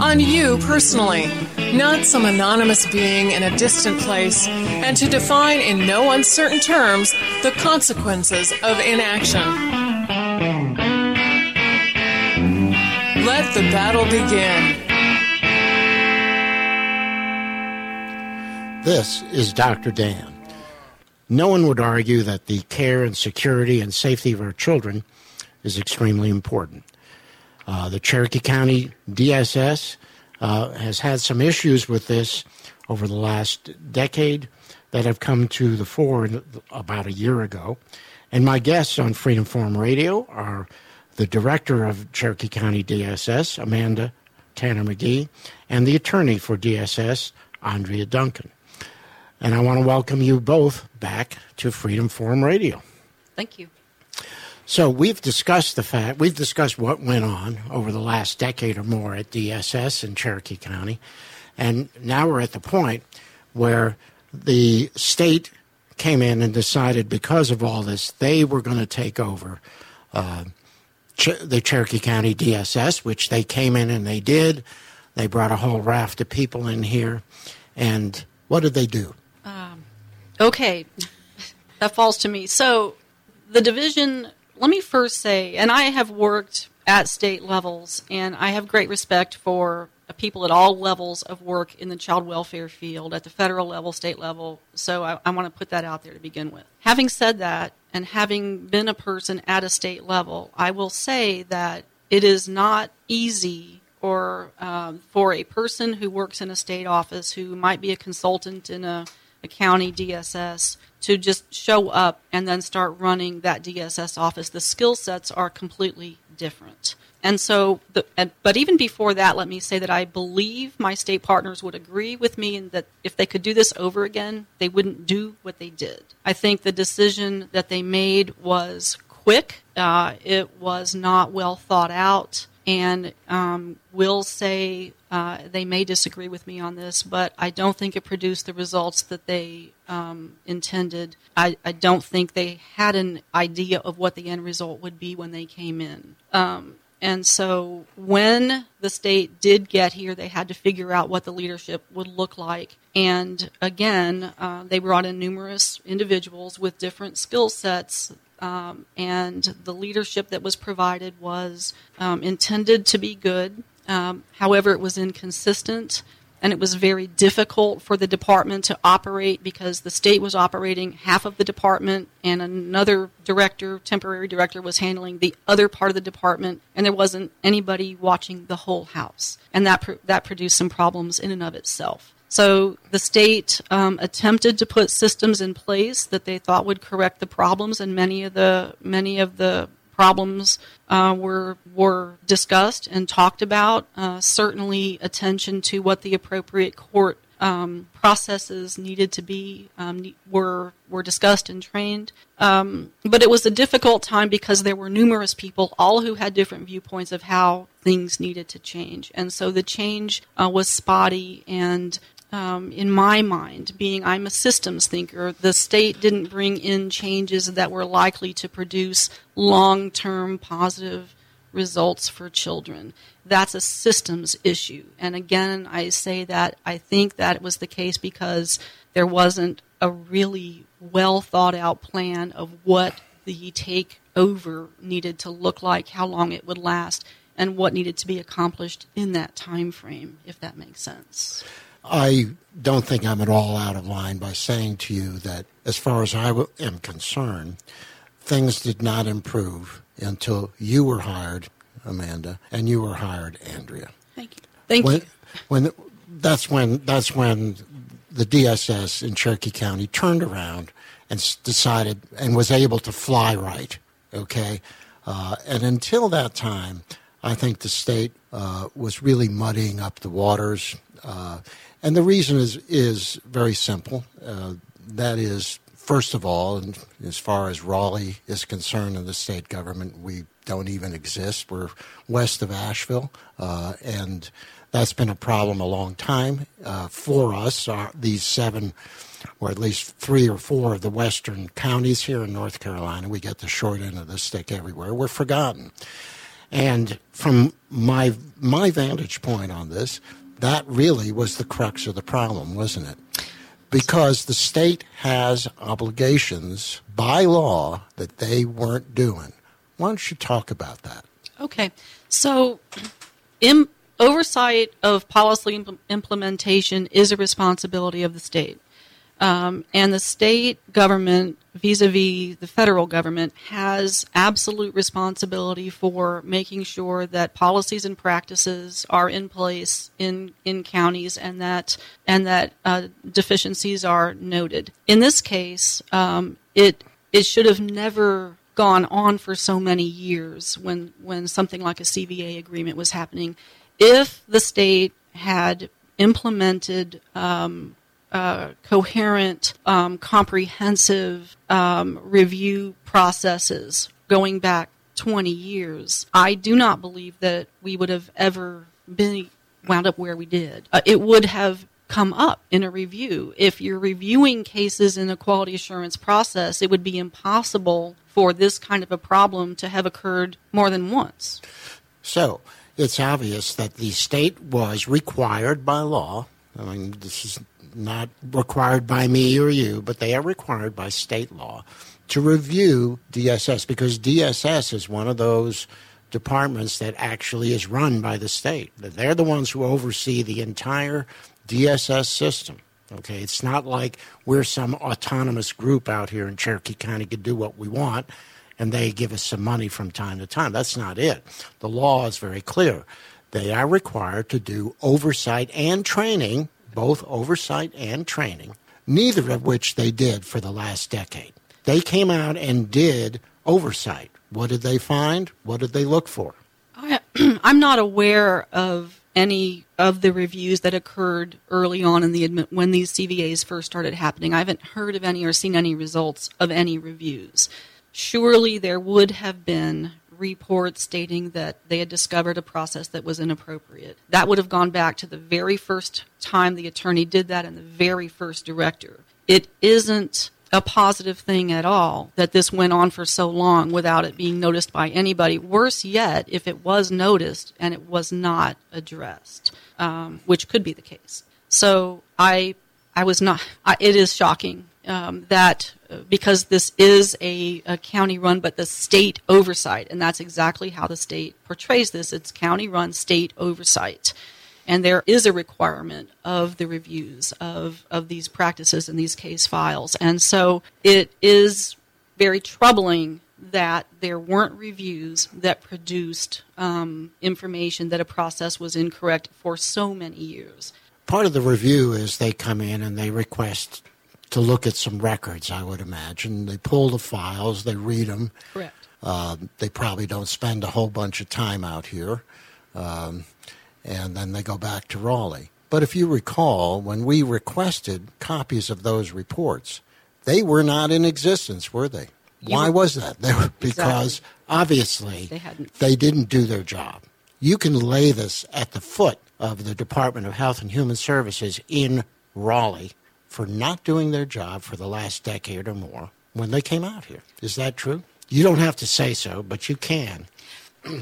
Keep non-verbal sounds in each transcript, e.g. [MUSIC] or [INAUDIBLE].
on you personally not some anonymous being in a distant place, and to define in no uncertain terms the consequences of inaction. Let the battle begin. This is Dr. Dan. No one would argue that the care and security and safety of our children is extremely important. Uh, the Cherokee County DSS uh, has had some issues with this over the last decade that have come to the fore about a year ago. And my guests on Freedom Forum Radio are the director of Cherokee County DSS, Amanda Tanner McGee, and the attorney for DSS, Andrea Duncan. And I want to welcome you both back to Freedom Forum Radio. Thank you. So we've discussed the fact, we've discussed what went on over the last decade or more at DSS in Cherokee County. And now we're at the point where the state came in and decided because of all this, they were going to take over uh, the Cherokee County DSS, which they came in and they did. They brought a whole raft of people in here. And what did they do? Um, okay, [LAUGHS] that falls to me. So the division let me first say, and I have worked at state levels, and I have great respect for people at all levels of work in the child welfare field, at the federal level, state level. So I, I want to put that out there to begin with. Having said that, and having been a person at a state level, I will say that it is not easy or um, for a person who works in a state office who might be a consultant in a, a county DSS to just show up and then start running that DSS office. The skill sets are completely different. And so, the, and, but even before that, let me say that I believe my state partners would agree with me in that if they could do this over again, they wouldn't do what they did. I think the decision that they made was quick. Uh, it was not well thought out and um, will say uh, they may disagree with me on this, but I don't think it produced the results that they um, intended. I, I, don't think they had an idea of what the end result would be when they came in. Um, and so when the state did get here, they had to figure out what the leadership would look like. And again, uh, they brought in numerous individuals with different skill sets um, and the leadership that was provided was um, intended to be good. Um, however, it was inconsistent and it was very difficult for the department to operate because the state was operating half of the department and another director, temporary director, was handling the other part of the department, and there wasn't anybody watching the whole house, and that that produced some problems in and of itself. So the state um, attempted to put systems in place that they thought would correct the problems, and many of the many of the problems uh, were were discussed and talked about. Uh, certainly, attention to what the appropriate court um, processes needed to be um, were were discussed and trained. Um, but it was a difficult time because there were numerous people, all who had different viewpoints of how things needed to change, and so the change uh, was spotty and um, in my mind, being I'm a systems thinker, the state didn't bring in changes that were likely to produce long term positive results for children. That's a systems issue. And again, I say that I think that was the case because there wasn't a really well thought out plan of what the takeover needed to look like, how long it would last, and what needed to be accomplished in that time frame, if that makes sense. I don't think I'm at all out of line by saying to you that, as far as I am concerned, things did not improve until you were hired, Amanda, and you were hired, Andrea. Thank you. Thank when, you. When that's when that's when the DSS in Cherokee County turned around and decided and was able to fly right. Okay, uh, and until that time, I think the state uh, was really muddying up the waters. Uh, and the reason is is very simple. Uh, that is, first of all, and as far as Raleigh is concerned in the state government, we don't even exist. We're west of Asheville, uh, and that's been a problem a long time uh, for us. Our, these seven, or at least three or four of the western counties here in North Carolina, we get the short end of the stick everywhere. We're forgotten. And from my my vantage point on this, that really was the crux of the problem, wasn't it? Because the state has obligations by law that they weren't doing. Why don't you talk about that? Okay. So, oversight of policy impl- implementation is a responsibility of the state. Um, and the state government, vis a vis the federal government, has absolute responsibility for making sure that policies and practices are in place in, in counties and that and that uh, deficiencies are noted. In this case, um, it it should have never gone on for so many years when when something like a CVA agreement was happening. If the state had implemented um, uh, coherent, um, comprehensive um, review processes going back 20 years, I do not believe that we would have ever been wound up where we did. Uh, it would have come up in a review. If you're reviewing cases in a quality assurance process, it would be impossible for this kind of a problem to have occurred more than once. So, it's obvious that the state was required by law. I mean, this is not required by me or you, but they are required by state law to review DSS because DSS is one of those departments that actually is run by the state. They're the ones who oversee the entire DSS system. Okay, it's not like we're some autonomous group out here in Cherokee County could do what we want and they give us some money from time to time. That's not it. The law is very clear. They are required to do oversight and training both oversight and training, neither of which they did for the last decade. They came out and did oversight. What did they find? What did they look for? I, [CLEARS THROAT] am not aware of any of the reviews that occurred early on in the when these CVAs first started happening. I haven't heard of any or seen any results of any reviews. Surely there would have been report stating that they had discovered a process that was inappropriate. That would have gone back to the very first time the attorney did that and the very first director. It isn't a positive thing at all that this went on for so long without it being noticed by anybody. Worse yet, if it was noticed and it was not addressed, um, which could be the case. So I, I was not. I, it is shocking um, that uh, because this is a, a, county run, but the state oversight, and that's exactly how the state portrays this. It's county run, state oversight. And there is a requirement of the reviews of, of these practices and these case files. And so it is very troubling that there weren't reviews that produced um, information that a process was incorrect for so many years. Part of the review is they come in and they request to look at some records, I would imagine. They pull the files, they read them. Correct. Uh, they probably don't spend a whole bunch of time out here. Um, and then they go back to Raleigh. But if you recall, when we requested copies of those reports, they were not in existence, were they? You Why were, was that? They were, because exactly. obviously they, they didn't do their job. You can lay this at the foot of the Department of Health and Human Services in Raleigh for not doing their job for the last decade or more when they came out here. Is that true? You don't have to say so, but you can.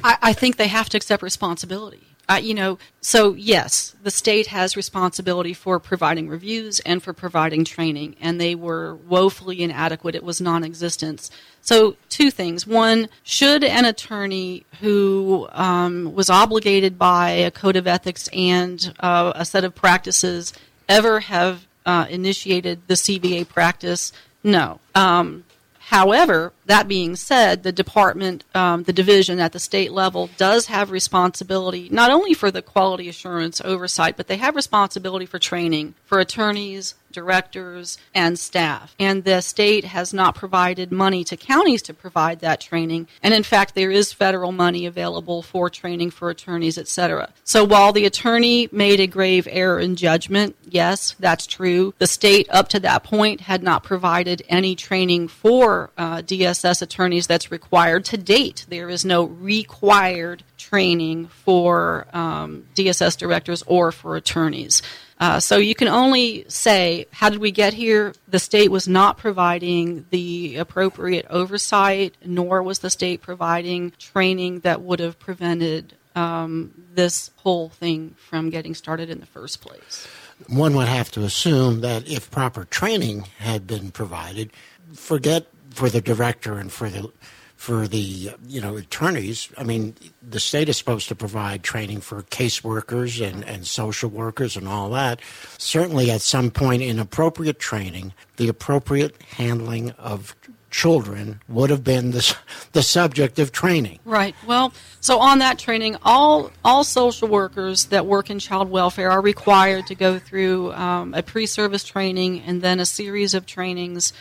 I, I think they have to accept responsibility. Uh, you know, so yes, the state has responsibility for providing reviews and for providing training, and they were woefully inadequate. It was non existent. So, two things. One, should an attorney who um, was obligated by a code of ethics and uh, a set of practices ever have uh, initiated the CVA practice? No. Um, however, that being said, the department, um, the division at the state level does have responsibility not only for the quality assurance oversight, but they have responsibility for training for attorneys, directors, and staff. And the state has not provided money to counties to provide that training. And in fact, there is federal money available for training for attorneys, etc. So while the attorney made a grave error in judgment, yes, that's true. The state up to that point had not provided any training for uh, Attorneys that's required to date. There is no required training for um, DSS directors or for attorneys. Uh, so you can only say, how did we get here? The state was not providing the appropriate oversight, nor was the state providing training that would have prevented um, this whole thing from getting started in the first place. One would have to assume that if proper training had been provided, forget for the director and for the for the you know attorneys. I mean, the state is supposed to provide training for caseworkers and, and social workers and all that. Certainly, at some point, in appropriate training, the appropriate handling of children would have been the, the subject of training. Right. Well, so on that training, all all social workers that work in child welfare are required to go through um, a pre-service training and then a series of trainings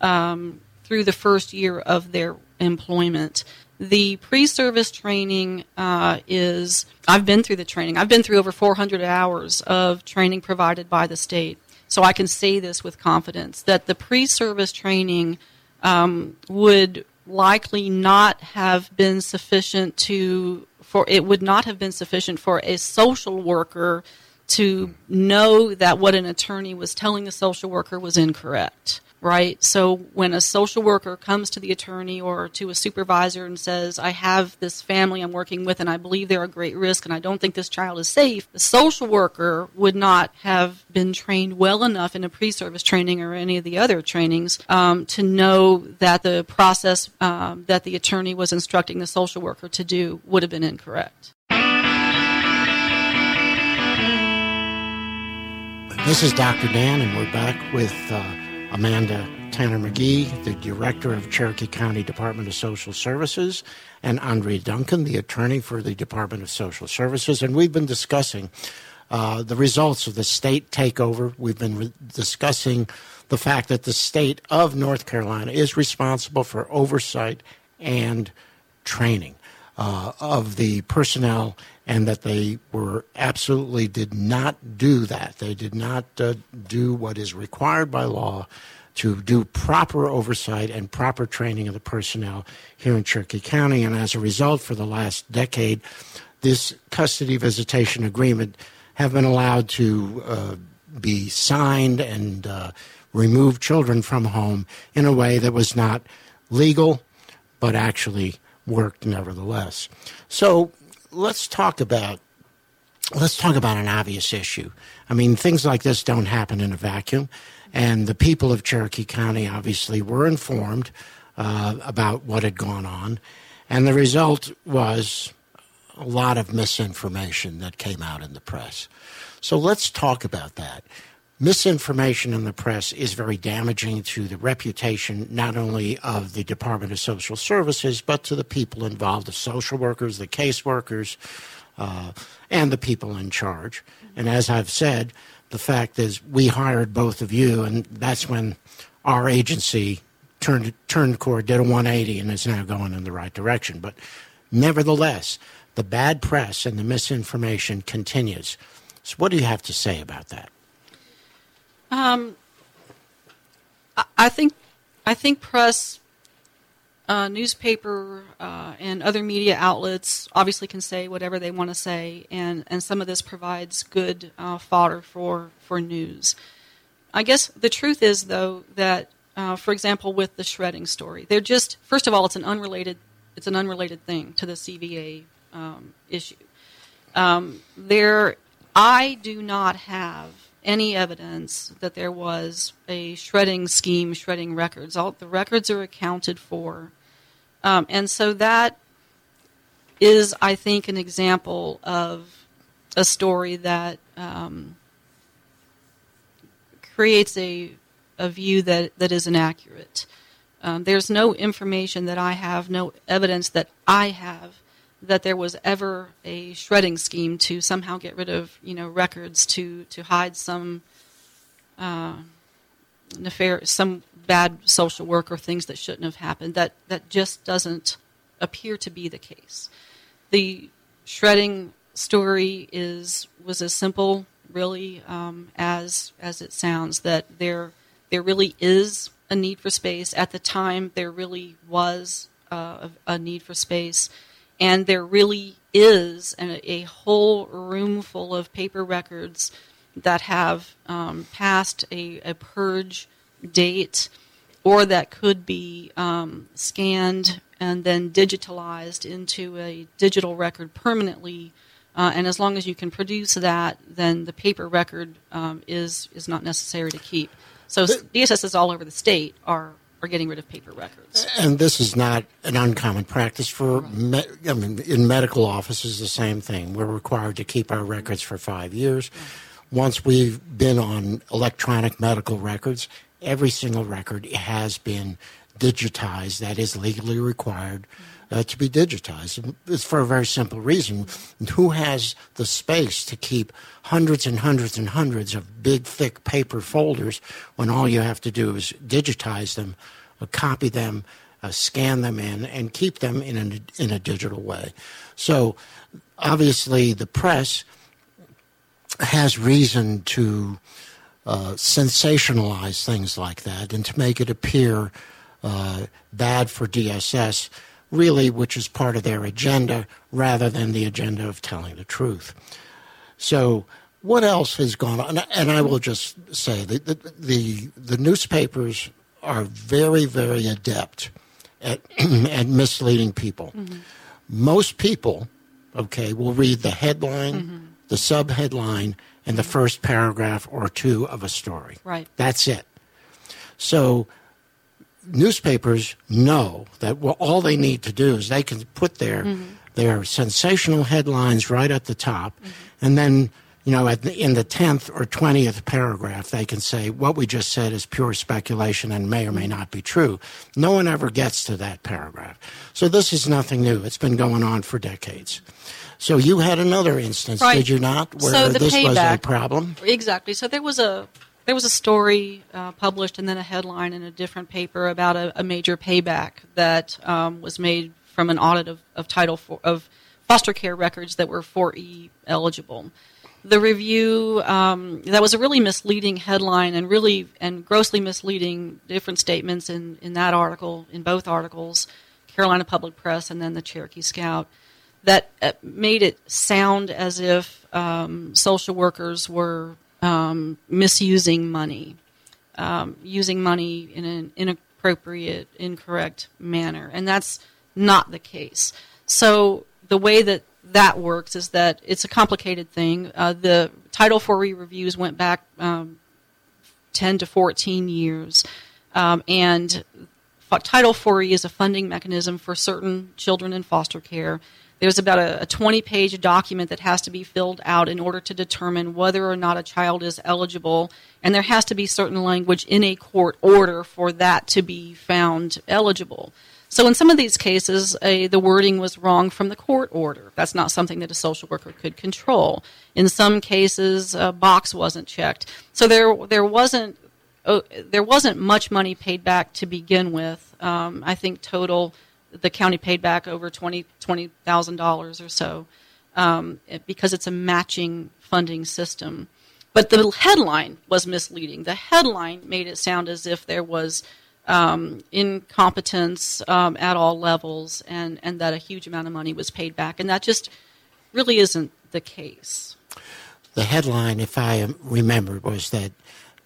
um, through the first year of their employment. The pre service training uh, is, I've been through the training. I've been through over 400 hours of training provided by the state. So I can say this with confidence that the pre service training um, would likely not have been sufficient to, for it would not have been sufficient for a social worker to know that what an attorney was telling the social worker was incorrect right? So when a social worker comes to the attorney or to a supervisor and says, I have this family I'm working with and I believe they're a great risk and I don't think this child is safe, the social worker would not have been trained well enough in a pre service training or any of the other trainings um, to know that the process um, that the attorney was instructing the social worker to do would have been incorrect. This is Dr. Dan, and we're back with. Uh Amanda Tanner McGee, the Director of Cherokee County Department of Social Services, and Andrea Duncan, the Attorney for the Department of Social Services. And we've been discussing uh, the results of the state takeover. We've been re- discussing the fact that the state of North Carolina is responsible for oversight and training uh, of the personnel and that they were absolutely did not do that. They did not uh, do what is required by law to do proper oversight and proper training of the personnel here in Cherokee County. And as a result, for the last decade, this custody visitation agreement have been allowed to uh, be signed and uh, remove children from home in a way that was not legal, but actually worked nevertheless. So let's talk about let's talk about an obvious issue. I mean, things like this don't happen in a vacuum, and the people of Cherokee County obviously were informed uh, about what had gone on, and the result was a lot of misinformation that came out in the press. So let's talk about that. Misinformation in the press is very damaging to the reputation not only of the Department of Social Services, but to the people involved the social workers, the caseworkers, uh, and the people in charge. And as I've said, the fact is we hired both of you, and that's when our agency turned turned core, did a 180, and is now going in the right direction. But nevertheless, the bad press and the misinformation continues. So, what do you have to say about that? Um, I think I think press, uh, newspaper, uh, and other media outlets obviously can say whatever they want to say, and, and some of this provides good uh, fodder for for news. I guess the truth is though that, uh, for example, with the shredding story, they're just first of all it's an unrelated it's an unrelated thing to the CVA um, issue. Um, there, I do not have any evidence that there was a shredding scheme, shredding records. All the records are accounted for, um, and so that is, I think, an example of a story that um, creates a a view that that is inaccurate. Um, there's no information that I have, no evidence that I have that there was ever a shredding scheme to somehow get rid of you know records to to hide some uh, nefarious some bad social work or things that shouldn't have happened. That that just doesn't appear to be the case. The shredding story is was as simple really um, as as it sounds that there there really is a need for space at the time there really was uh, a, a, need for space and there really is an, a whole room full of paper records that have um, passed a, a, purge date or that could be um, scanned and then digitalized into a digital record permanently uh, and as long as you can produce that, then the paper record um, is is not necessary to keep. So DSSs all over the state are are getting rid of paper records. And this is not an uncommon practice for. Me- I mean, in medical offices, the same thing. We're required to keep our records for five years. Once we've been on electronic medical records, every single record has been digitized. That is legally required. Uh, to be digitized. It's for a very simple reason. Who has the space to keep hundreds and hundreds and hundreds of big, thick paper folders when all you have to do is digitize them, uh, copy them, uh, scan them in, and keep them in a, in a digital way? So, obviously, the press has reason to uh, sensationalize things like that and to make it appear uh, bad for DSS really which is part of their agenda rather than the agenda of telling the truth. So, what else has gone on? And I will just say that the, the, the newspapers are very, very adept at, [CLEARS THROAT] at misleading people. Mm-hmm. Most people, okay, will read the headline, mm-hmm. the subheadline, and the first paragraph or two of a story. Right. That's it. So newspapers know that well, all they need to do is they can put their mm-hmm. their sensational headlines right at the top, mm-hmm. and then you know the, in the tenth or twentieth paragraph they can say what we just said is pure speculation and may or may not be true. No one ever gets to that paragraph. So this is nothing new. It's been going on for decades. So you had another instance, right. did you not, where so this payback, was a problem? Exactly. So there was a there was a story uh, published and then a headline in a different paper about a, a major payback that um, was made from an audit of, of Title IV, of foster care records that were 4E eligible. The review um, that was a really misleading headline and really and grossly misleading different statements in, in that article in both articles, Carolina Public Press and then the Cherokee Scout, that uh, made it sound as if um, social workers were um, misusing money, um, using money in an inappropriate, incorrect manner. And that's not the case. So the way that that works is that it's a complicated thing. Uh, the Title IV reviews went back um, 10 to 14 years. Um, and Title IV is a funding mechanism for certain children in foster care there's about a, a 20 page document that has to be filled out in order to determine whether or not a child is eligible, and there has to be certain language in a court order for that to be found eligible. So in some of these cases, the wording was wrong from the court order. That's not something that a social worker could control. In some cases, a box wasn't checked. So there, there wasn't, uh, there wasn't much money paid back to begin with. Um, I think total the county paid back over twenty twenty thousand dollars or so um, because it's a matching funding system. But the headline was misleading. The headline made it sound as if there was um, incompetence um, at all levels and, and that a huge amount of money was paid back. And that just really isn't the case. The headline, if I remember, was that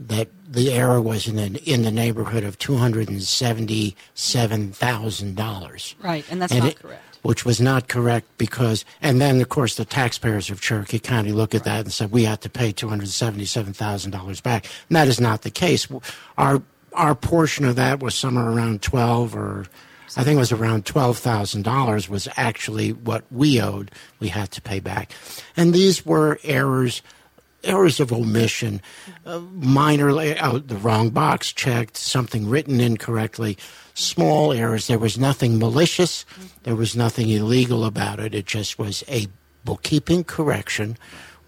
that the error was in the in the neighborhood of two hundred and seventy seven thousand dollars. Right, and that's and not it, correct. Which was not correct because, and then of course the taxpayers of Cherokee County look at right. that and said we have to pay two hundred seventy seven thousand dollars back. And that is not the case. Our our portion of that was somewhere around twelve or. I think it was around twelve thousand dollars was actually what we owed. We had to pay back, and these were errors errors of omission, uh, minor, oh, the wrong box checked, something written incorrectly, small errors. There was nothing malicious. There was nothing illegal about it. It just was a bookkeeping correction,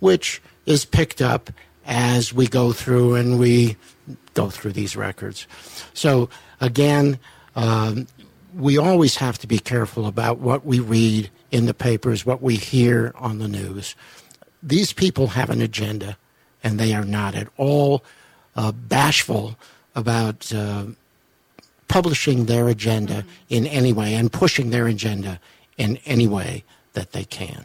which is picked up as we go through and we go through these records. So again, um, we always have to be careful about what we read in the papers, what we hear on the news. These people have an agenda, and they are not at all uh, bashful about uh, publishing their agenda in any way and pushing their agenda in any way that they can.